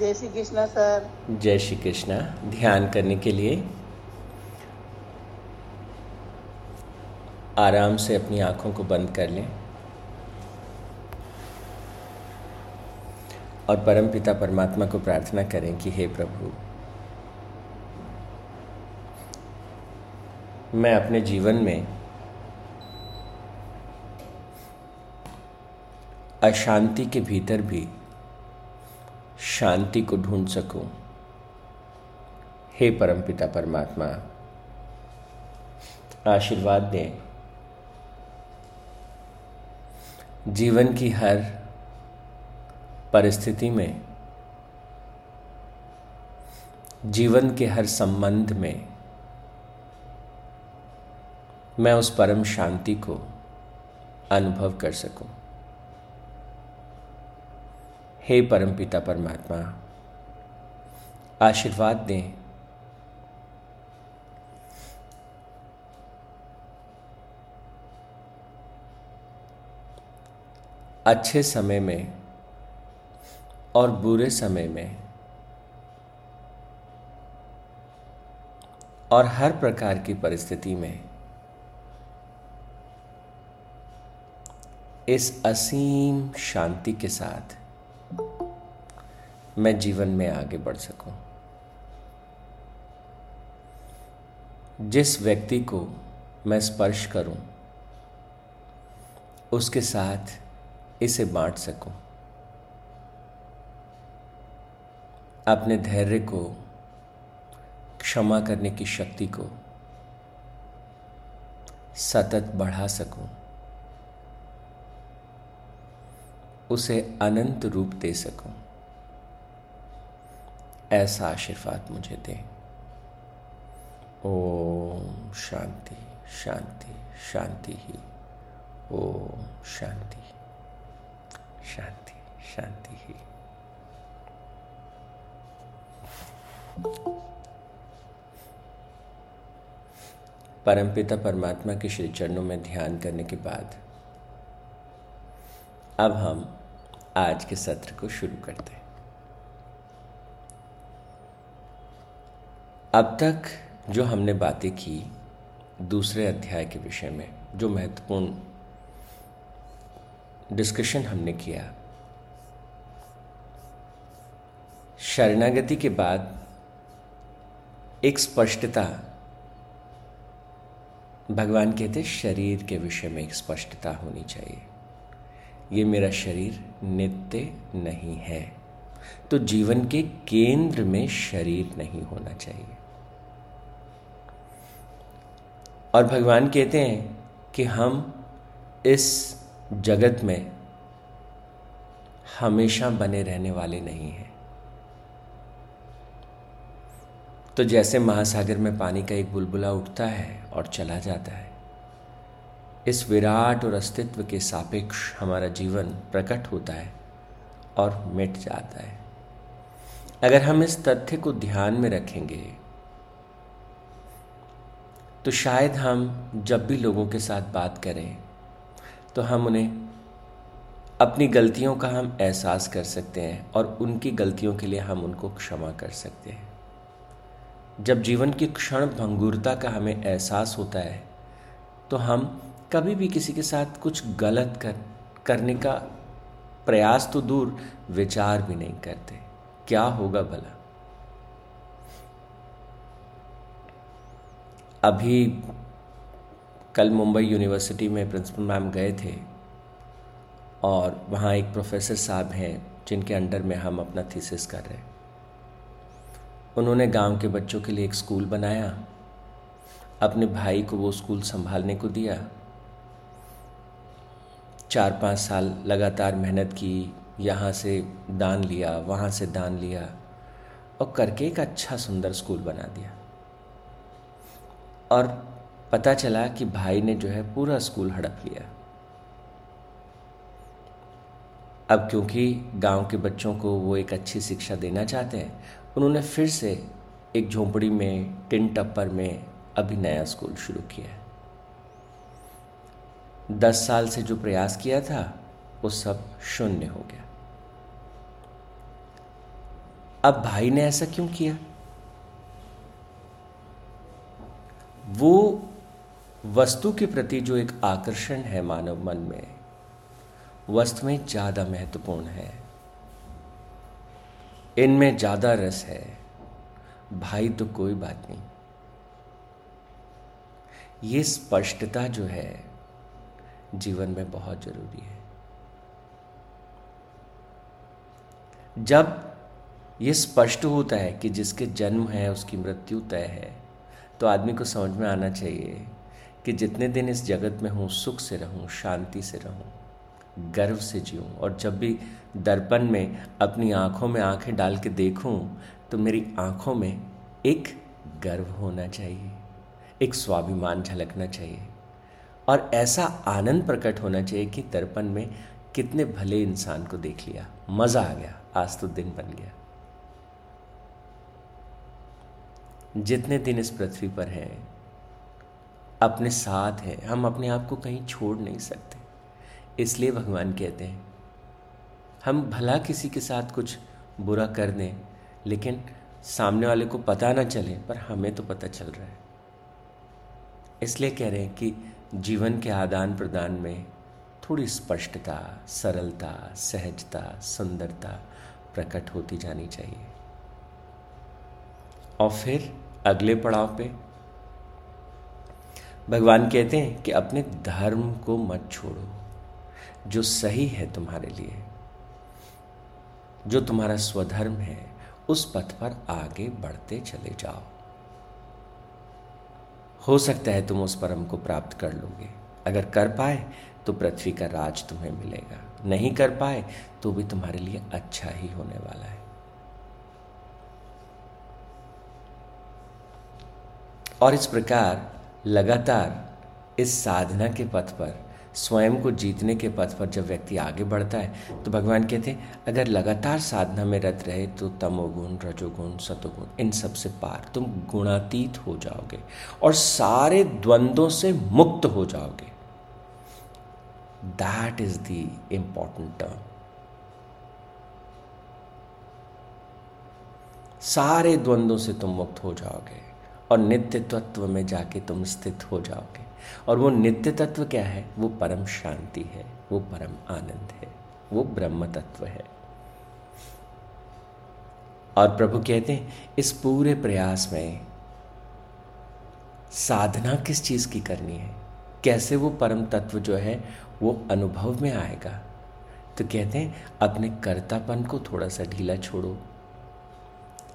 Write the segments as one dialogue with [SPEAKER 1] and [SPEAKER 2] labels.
[SPEAKER 1] जय श्री कृष्णा, सर।
[SPEAKER 2] जय श्री कृष्णा। ध्यान करने के लिए आराम से अपनी आँखों को बंद कर लें और परम पिता परमात्मा को प्रार्थना करें कि हे प्रभु, मैं अपने जीवन में अशांति के भीतर भी शांति को ढूंढ सकूँ। हे परमपिता परमात्मा, आशीर्वाद दें। जीवन की हर परिस्थिति में, जीवन के हर संबंध में, मैं उस परम शांति को अनुभव कर सकूँ। हे परमपिता परमात्मा, आशीर्वाद दें। अच्छे समय में और बुरे समय में और हर प्रकार की परिस्थिति में इस असीम शांति के साथ मैं जीवन में आगे बढ़ सकूँ। जिस व्यक्ति को मैं स्पर्श करूँ, उसके साथ इसे बांट सकूँ। अपने धैर्य को, क्षमा करने की शक्ति को सतत बढ़ा सकूँ। उसे अनंत रूप दे सकूँ। ऐसा आशीर्वाद मुझे दे। ओम शांति शांति शांति ही। ओम शांति शांति शांति ही। परमपिता परमात्मा के श्री चरणों में ध्यान करने के बाद अब हम आज के सत्र को शुरू करते हैं। अब तक जो हमने बातें की दूसरे अध्याय के विषय में, जो महत्वपूर्ण डिस्कशन हमने किया, शरणागति के बाद एक स्पष्टता, भगवान कहते शरीर के विषय में एक स्पष्टता होनी चाहिए। ये मेरा शरीर नित्य नहीं है। तो जीवन के केंद्र में शरीर नहीं होना चाहिए। और भगवान कहते हैं कि हम इस जगत में हमेशा बने रहने वाले नहीं हैं। तो जैसे महासागर में पानी का एक बुलबुला उठता है और चला जाता है, इस विराट और अस्तित्व के सापेक्ष हमारा जीवन प्रकट होता है और मिट जाता है। अगर हम इस तथ्य को ध्यान में रखेंगे तो शायद हम जब भी लोगों के साथ बात करें तो हम उन्हें अपनी गलतियों का हम एहसास कर सकते हैं और उनकी गलतियों के लिए हम उनको क्षमा कर सकते हैं। जब जीवन की क्षण भंगुरता का हमें एहसास होता है तो हम कभी भी किसी के साथ कुछ गलत कर, करने का प्रयास तो दूर विचार भी नहीं करते। क्या होगा भला? अभी कल मुंबई यूनिवर्सिटी में प्रिंसिपल मैम गए थे और वहाँ एक प्रोफेसर साहब हैं जिनके अंडर में हम अपना थीसिस कर रहे हैं। उन्होंने गाँव के बच्चों के लिए एक स्कूल बनाया। अपने भाई को वो स्कूल संभालने को दिया। चार पाँच साल लगातार मेहनत की, यहाँ से दान लिया, वहाँ से दान लिया और करके एक अच्छा सुंदर स्कूल बना दिया। और पता चला कि भाई ने जो है पूरा स्कूल हड़प लिया। अब क्योंकि गाँव के बच्चों को वो एक अच्छी शिक्षा देना चाहते हैं, उन्होंने फिर से एक झोंपड़ी में, टिन टप्पर में अभी नया स्कूल शुरू किया दस साल से जो प्रयास किया था, वो सब शून्य हो गया। अब भाई ने ऐसा क्यों किया वो वस्तु के प्रति जो एक आकर्षण है मानव मन में, वस्तु में ज़्यादा महत्वपूर्ण है। इनमें ज़्यादा रस है। भाई तो कोई बात नहीं। ये स्पष्टता जो है, जीवन में बहुत ज़रूरी है। जब ये स्पष्ट होता है कि जिसके जन्म है, उसकी मृत्यु तय है तो आदमी को समझ में आना चाहिए कि जितने दिन इस जगत में हूँ, सुख से रहूँ, शांति से रहूँ, गर्व से जीऊँ और जब भी दर्पण में अपनी आँखों में आँखें डाल के देखूँ तो मेरी आँखों में एक गर्व होना चाहिए, एक स्वाभिमान झलकना चाहिए और ऐसा आनंद प्रकट होना चाहिए कि दर्पण में कितने भले इंसान को देख लिया, मज़ा आ गया, आज तो दिन बन गया। जितने दिन इस पृथ्वी पर हैं अपने साथ हैं। हम अपने आप को कहीं छोड़ नहीं सकते। इसलिए भगवान कहते हैं, हम भला किसी के साथ कुछ बुरा कर दें, लेकिन सामने वाले को पता ना चले, पर हमें तो पता चल रहा है। इसलिए कह रहे हैं कि जीवन के आदान प्रदान में थोड़ी स्पष्टता, सरलता, सहजता, सुंदरता प्रकट होती जानी चाहिए। और फिर अगले पड़ाव पे भगवान कहते हैं कि अपने धर्म को मत छोड़ो, जो सही है तुम्हारे लिए, जो तुम्हारा स्वधर्म है, उस पथ पर आगे बढ़ते चले जाओ। हो सकता है तुम उस परम को प्राप्त कर लोगे। अगर कर पाए तो पृथ्वी का राज तुम्हें मिलेगा। नहीं कर पाए तो भी तुम्हारे लिए अच्छा ही होने वाला है। और इस प्रकार लगातार इस साधना के पथ पर, स्वयं को जीतने के पथ पर जब व्यक्ति आगे बढ़ता है तो भगवान कहते हैं, अगर लगातार साधना में रत रहे तो तमोगुण, रजोगुण, सतोगुण, इन सबसे पार तुम गुणातीत हो जाओगे और सारे द्वंद्वों से मुक्त हो जाओगे. That is the important term सारे द्वंद्वों से तुम मुक्त हो जाओगे। और नित्य तत्व में जाके तुम स्थित हो जाओगे। और वो नित्य तत्व क्या है? वो परम शांति है, वो परम आनंद है, वो ब्रह्म तत्व है। और प्रभु कहते हैं, इस पूरे प्रयास में साधना किस चीज़ की करनी है? कैसे वो परम तत्व जो है, वो अनुभव में आएगा? तो कहते हैं, अपने कर्तापन को थोड़ा सा ढीला छोड़ो।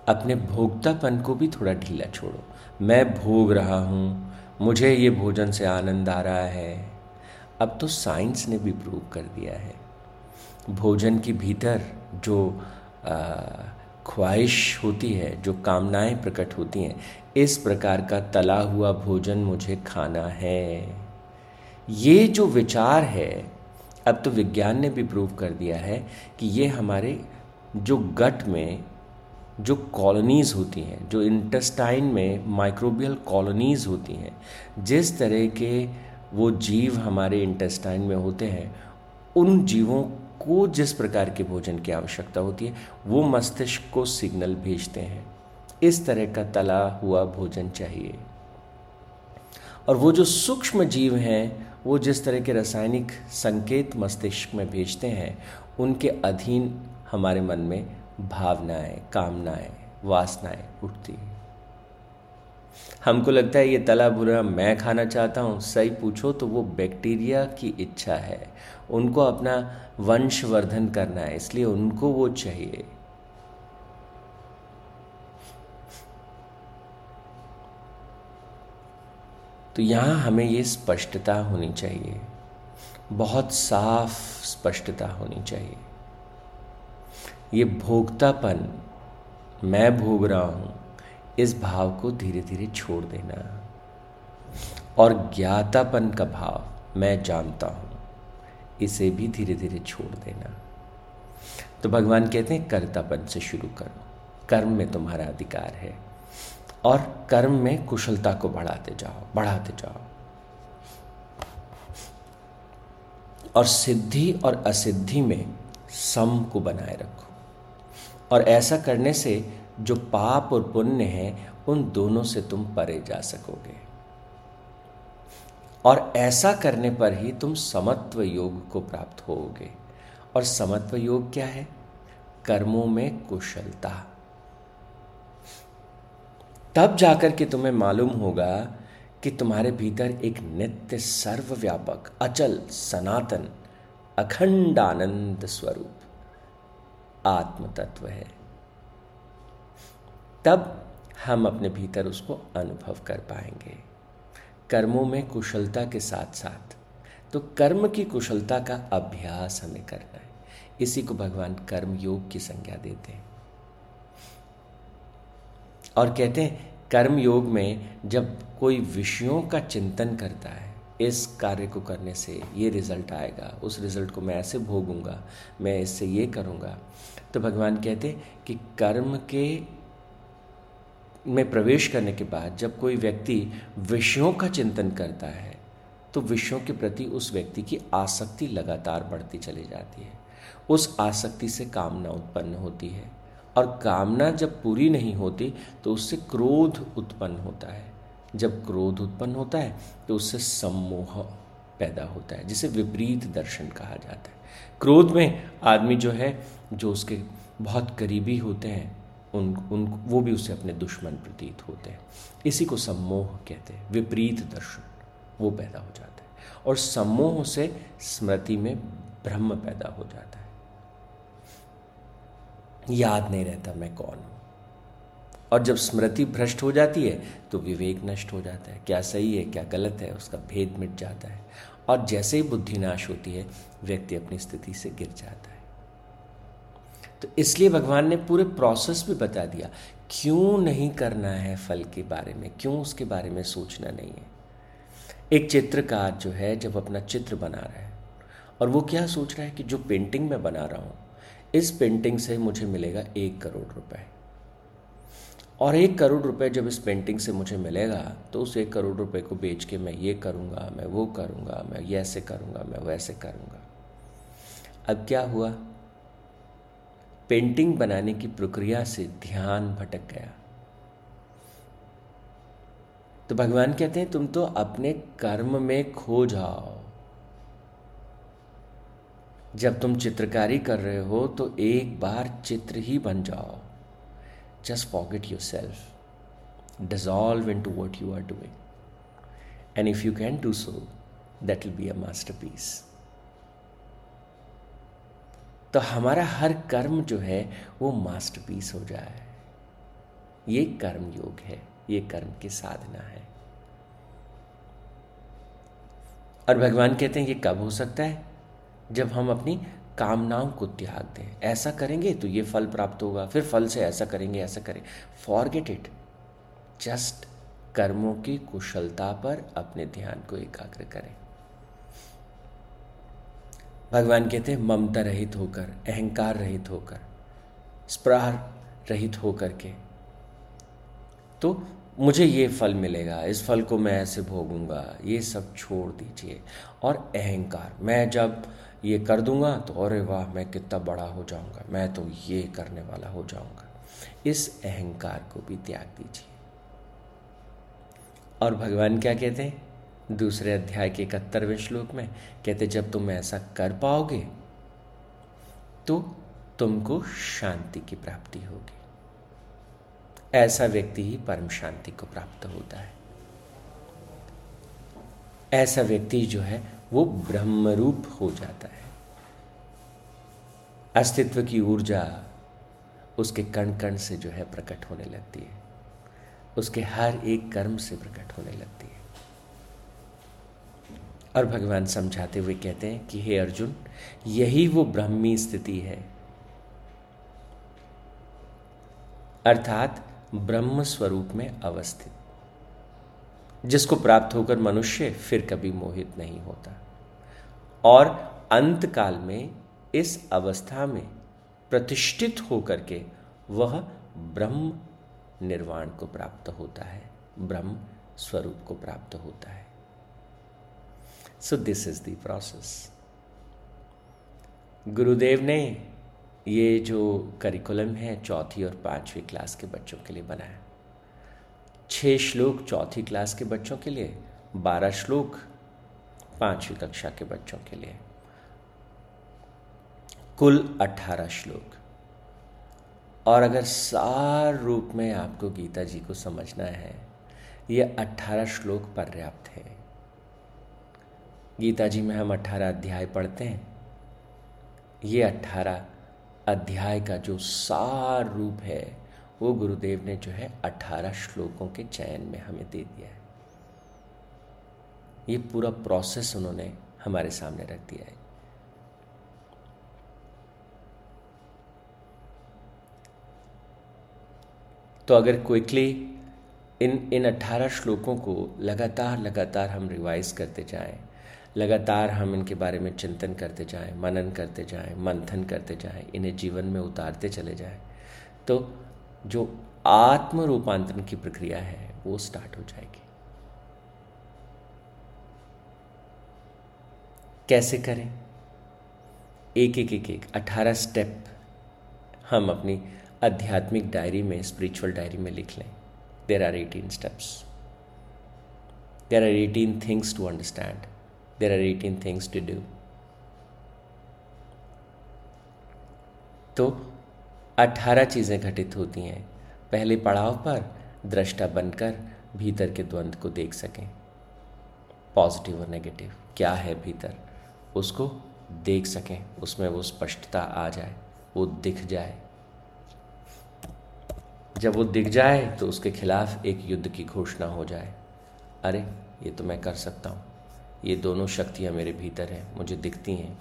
[SPEAKER 2] अपने भोगतापन को भी थोड़ा ढीला छोड़ो। मैं भोग रहा हूँ, मुझे ये भोजन से आनंद आ रहा है। अब तो साइंस ने भी प्रूव कर दिया है। भोजन के भीतर जो ख्वाहिश होती है, जो कामनाएँ प्रकट होती हैं, इस प्रकार का तला हुआ भोजन मुझे खाना है। ये जो विचार है, अब तो विज्ञान ने भी प्रूव कर दिया है कि ये हमारे जो गट में जो कॉलोनीज़ होती हैं, जो इंटेस्टाइन में माइक्रोबियल कॉलोनीज़ होती हैं, जिस तरह के वो जीव हमारे इंटेस्टाइन में होते हैं, उन जीवों को जिस प्रकार के भोजन की आवश्यकता होती है, वो मस्तिष्क को सिग्नल भेजते हैं। इस तरह का तला हुआ भोजन चाहिए। और वो जो सूक्ष्म जीव हैं, वो जिस तरह के रासायनिक संकेत मस्तिष्क में भेजते हैं, उनके अधीन हमारे मन में भावनाएँ, कामनाएँ, वासनाएँ उठती हैं। हमको लगता है ये तला बुरा मैं खाना चाहता हूँ, सही पूछो तो वो बैक्टीरिया की इच्छा है। उनको अपना वंशवर्धन करना है, इसलिए उनको वो चाहिए। तो यहाँ हमें ये स्पष्टता होनी चाहिए, बहुत साफ़ स्पष्टता होनी चाहिए। ये भोगतापन मैं भोग रहा हूँ, इस भाव को धीरे धीरे छोड़ देना। और ज्ञातापन का भाव मैं जानता हूँ, इसे भी धीरे धीरे छोड़ देना। तो भगवान कहते हैं, कर्तापन से शुरू करो। कर्म में तुम्हारा अधिकार है। और कर्म में कुशलता को बढ़ाते जाओ बढ़ाते जाओ। और सिद्धि और असिद्धि में सम को बनाए रखो। और ऐसा करने से जो पाप और पुण्य है, उन दोनों से तुम परे जा सकोगे। और ऐसा करने पर ही तुम समत्व योग को प्राप्त होोगे। और समत्व योग क्या है? कर्मों में कुशलता। तब जाकर के तुम्हें मालूम होगा कि तुम्हारे भीतर एक नित्य सर्वव्यापक, अचल, सनातन, अखंड आनंद स्वरूप आत्म तत्व है। तब हम अपने भीतर उसको अनुभव कर पाएँगे। कर्मों में कुशलता के साथ साथ तो कर्म की कुशलता का अभ्यास हमें करना है। इसी को भगवान कर्म योग की संज्ञा देते हैं। और कहते हैं, कर्म योग में जब कोई विषयों का चिंतन करता है, इस कार्य को करने से ये रिज़ल्ट आएगा, उस रिज़ल्ट को मैं ऐसे भोगूँगा, मैं इससे ये करूँगा तो भगवान कहते कि कर्म के में प्रवेश करने के बाद जब कोई व्यक्ति विषयों का चिंतन करता है तो विषयों के प्रति उस व्यक्ति की आसक्ति लगातार बढ़ती चली जाती है। उस आसक्ति से कामना उत्पन्न होती है और कामना जब पूरी नहीं होती तो उससे क्रोध उत्पन्न होता है। जब क्रोध उत्पन्न होता है तो उससे सम्मोह पैदा होता है, जिसे विपरीत दर्शन कहा जाता है। क्रोध में आदमी जो है, जो उसके बहुत करीबी होते हैं, उन उन, वो भी उसे अपने दुश्मन प्रतीत होते हैं। इसी को सम्मोह कहते हैं, विपरीत दर्शन, वो पैदा हो जाता है। और सम्मोह से स्मृति में ब्रह्म पैदा हो जाता है। याद नहीं रहता मैं कौन हूँ। और जब स्मृति भ्रष्ट हो जाती है तो विवेक नष्ट हो जाता है। क्या सही है, क्या गलत है, उसका भेद मिट जाता है। और जैसे ही बुद्धि नाश होती है, व्यक्ति अपनी स्थिति से गिर जाता है। तो इसलिए भगवान ने पूरे प्रोसेस भी बता दिया, क्यों नहीं करना है फल के बारे में, क्यों उसके बारे में सोचना नहीं है। एक चित्रकार जो है, जब अपना चित्र बना रहा है, और वो क्या सोच रहा है कि जो पेंटिंग मैं बना रहा हूँ, इस पेंटिंग से मुझे मिलेगा एक करोड़ रुपए। और एक करोड़ रुपए जब इस पेंटिंग से मुझे मिलेगा तो उस एक करोड़ रुपए को बेच के मैं ये करूँगा, मैं वो करूँगा, मैं ये ऐसे करूँगा, मैं वैसे करूँगा। अब क्या हुआ? पेंटिंग बनाने की प्रक्रिया से ध्यान भटक गया। तो भगवान कहते हैं, तुम तो अपने कर्म में खो जाओ। जब तुम चित्रकारी कर रहे हो तो एक बार चित्र ही बन जाओ। Self dissolve into what you are doing and if you can do so that will be a masterpiece तो हमारा हर कर्म जो है, वो मास्टर पीस हो जाए। ये कर्म योग है, ये कर्म की साधना है। और भगवान कहते हैं, ये कब हो सकता है? जब हम अपनी कामनाओं को त्याग दें। ऐसा करेंगे तो ये फल प्राप्त होगा, फिर फल से ऐसा करेंगे, ऐसा करें। फॉरगेट इट जस्ट कर्मों की कुशलता पर अपने ध्यान को एकाग्र करें। भगवान कहते हैं, ममता रहित होकर, अहंकार रहित होकर, स्प्राह रहित होकर के। तो मुझे ये फल मिलेगा, इस फल को मैं ऐसे भोगूँगा, ये सब छोड़ दीजिए। और अहंकार, मैं जब ये कर दूँगा तो अरे वाह, मैं कितना बड़ा हो जाऊँगा। मैं तो ये करने वाला हो जाऊँगा। इस अहंकार को भी त्याग दीजिए। और भगवान क्या कहते हैं? दूसरे अध्याय के इकहत्तरवें श्लोक में कहते जब तुम ऐसा कर पाओगे तो तुमको शांति की प्राप्ति होगी। ऐसा व्यक्ति ही परम शांति को प्राप्त होता है। ऐसा व्यक्ति जो है वो ब्रह्मरूप हो जाता है। अस्तित्व की ऊर्जा उसके कण कण से जो है प्रकट होने लगती है। उसके हर एक कर्म से प्रकट होने लगती है। और भगवान समझाते हुए कहते हैं कि, हे अर्जुन, यही वो ब्रह्मी स्थिति है। अर्थात ब्रह्म स्वरूप में अवस्थित। जिसको प्राप्त होकर मनुष्य फिर कभी मोहित नहीं होता। और अंत काल में, इस अवस्था में प्रतिष्ठित होकर के वह ब्रह्म निर्वाण को प्राप्त होता है, ब्रह्म स्वरूप को प्राप्त होता है। So this is the process Gurudev ने ये जो करिकुलम है, चौथी और पांचवी क्लास के बच्चों के लिए बना है छः श्लोक चौथी क्लास के बच्चों के लिए, बारह श्लोक पांचवी कक्षा के बच्चों के लिए। कुल अठारह श्लोक। और अगर सार रूप में आपको गीता जी को समझना है, ये अट्ठारह श्लोक पर्याप्त है। गीता जी में हम अठारह अध्याय पढ़ते हैं। ये अट्ठारह अध्याय का जो सार रूप है वो गुरुदेव ने जो है अठारह श्लोकों के चयन में हमें दे दिया है। ये पूरा प्रोसेस उन्होंने हमारे सामने रख दिया है। तो अगर क्विकली इन इन अट्ठारह श्लोकों को लगातार लगातार हम रिवाइज करते जाएँ, लगातार हम इनके बारे में चिंतन करते जाएँ, मनन करते जाएँ, मंथन करते जाएँ, इन्हें जीवन में उतारते चले जाएँ तो जो आत्म रूपांतरण की प्रक्रिया है, वो स्टार्ट हो जाएगी। कैसे करें? एक एक एक एक, अठारह स्टेप हम अपनी आध्यात्मिक डायरी में स्पिरिचुअल डायरी में लिख लें। There are eighteen steps there are eighteen things to understand there are eighteen things to do तो अठारह चीज़ें घटित होती हैं। पहले पड़ाव पर, दृष्टा बनकर भीतर के द्वंद्व को देख सकें। पॉजिटिव और नेगेटिव, क्या है भीतर? उसको देख सकें, उसमें वो स्पष्टता आ जाए, वो दिख जाए। जब वो दिख जाए तो उसके खिलाफ एक युद्ध की घोषणा हो जाए। अरे, ये तो मैं कर सकता हूँ। ये दोनों शक्तियाँ मेरे भीतर हैं, मुझे दिखती हैं।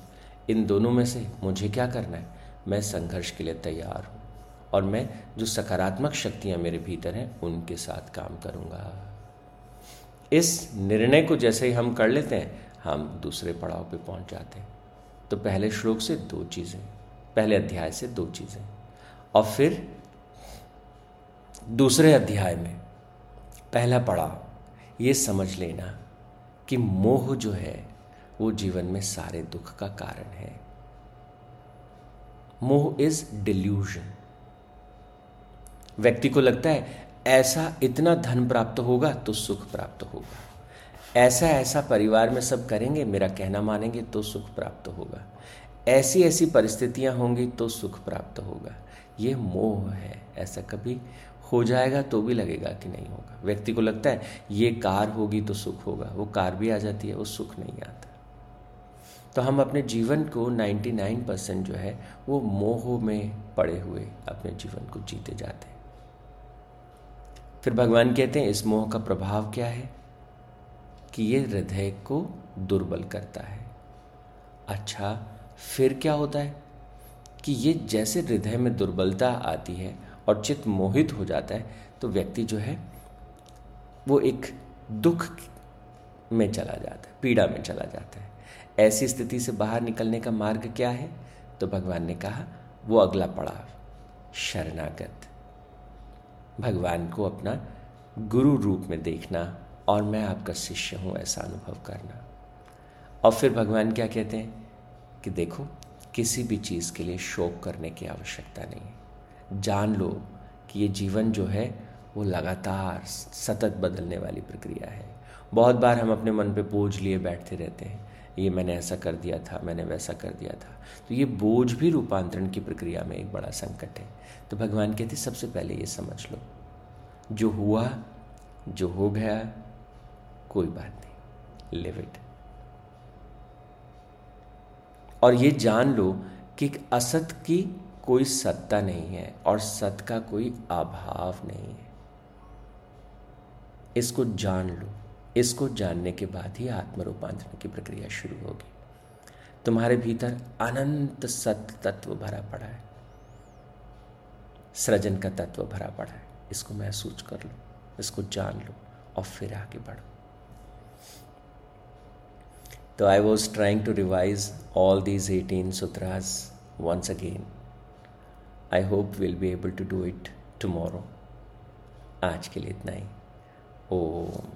[SPEAKER 2] इन दोनों में से मुझे क्या करना है? मैं संघर्ष के लिए तैयार हूँ और मैं जो सकारात्मक शक्तियाँ मेरे भीतर हैं, उनके साथ काम करूँगा। इस निर्णय को जैसे ही हम कर लेते हैं, हम दूसरे पड़ाव पे पहुँच जाते हैं। तो पहले श्लोक से दो चीज़ें, पहले अध्याय से दो चीज़ें, और फिर दूसरे अध्याय में पहला पड़ाव, ये समझ लेना कि मोह जो है, वो जीवन में सारे दुख का कारण है। मोह इज़ डिल्यूजन। व्यक्ति को लगता है, ऐसा इतना धन प्राप्त होगा तो सुख प्राप्त होगा। ऐसा ऐसा परिवार में सब करेंगे, मेरा कहना मानेंगे तो सुख प्राप्त होगा। ऐसी ऐसी परिस्थितियाँ होंगी तो सुख प्राप्त होगा। ये मोह है, ऐसा कभी हो जाएगा तो भी लगेगा कि नहीं होगा। व्यक्ति को लगता है, ये कार होगी तो सुख होगा, वो कार भी आ जाती है, वो सुख नहीं आता। तो हम अपने जीवन को 99 परसेंट जो है, वो मोह में पड़े हुए अपने जीवन को जीते जाते हैं। फिर भगवान कहते हैं, इस मोह का प्रभाव क्या है? कि ये हृदय को दुर्बल करता है। अच्छा फिर क्या होता है? कि ये जैसे हृदय में दुर्बलता आती है और चित्त मोहित हो जाता है तो व्यक्ति जो है, वो एक दुख में चला जाता है, पीड़ा में चला जाता है। ऐसी स्थिति से बाहर निकलने का मार्ग क्या है? तो भगवान ने कहा, वो अगला पड़ाव, शरणागत। भगवान को अपना गुरु रूप में देखना और मैं आपका शिष्य हूँ ऐसा अनुभव करना। और फिर भगवान क्या कहते हैं? कि देखो, किसी भी चीज़ के लिए शोक करने की आवश्यकता नहीं है। जान लो कि ये जीवन जो है, वो लगातार सतत बदलने वाली प्रक्रिया है। बहुत बार हम अपने मन पे बोझ लिए बैठते रहते हैं। ये मैंने ऐसा कर दिया था, मैंने वैसा कर दिया था। तो ये बोझ भी रूपांतरण की प्रक्रिया में एक बड़ा संकट है। तो भगवान कहते सबसे पहले ये समझ लो। जो हुआ, जो हो गया, कोई बात नहीं। लिव इट और ये जान लो कि असत की कोई सत्ता नहीं है और सत का कोई अभाव नहीं है। इसको जान लो। इसको जानने के बाद ही आत्म रूपांतरण की प्रक्रिया शुरू होगी। तुम्हारे भीतर अनंत सत्य तत्व भरा पड़ा है। सृजन का तत्व भरा पड़ा है। इसको महसूस कर लो, इसको जान लो और फिर आगे बढ़ो। तो I was trying to revise all these eighteen sutras once again I hope will be able to do it tomorrow आज के लिए इतना ही। ओम।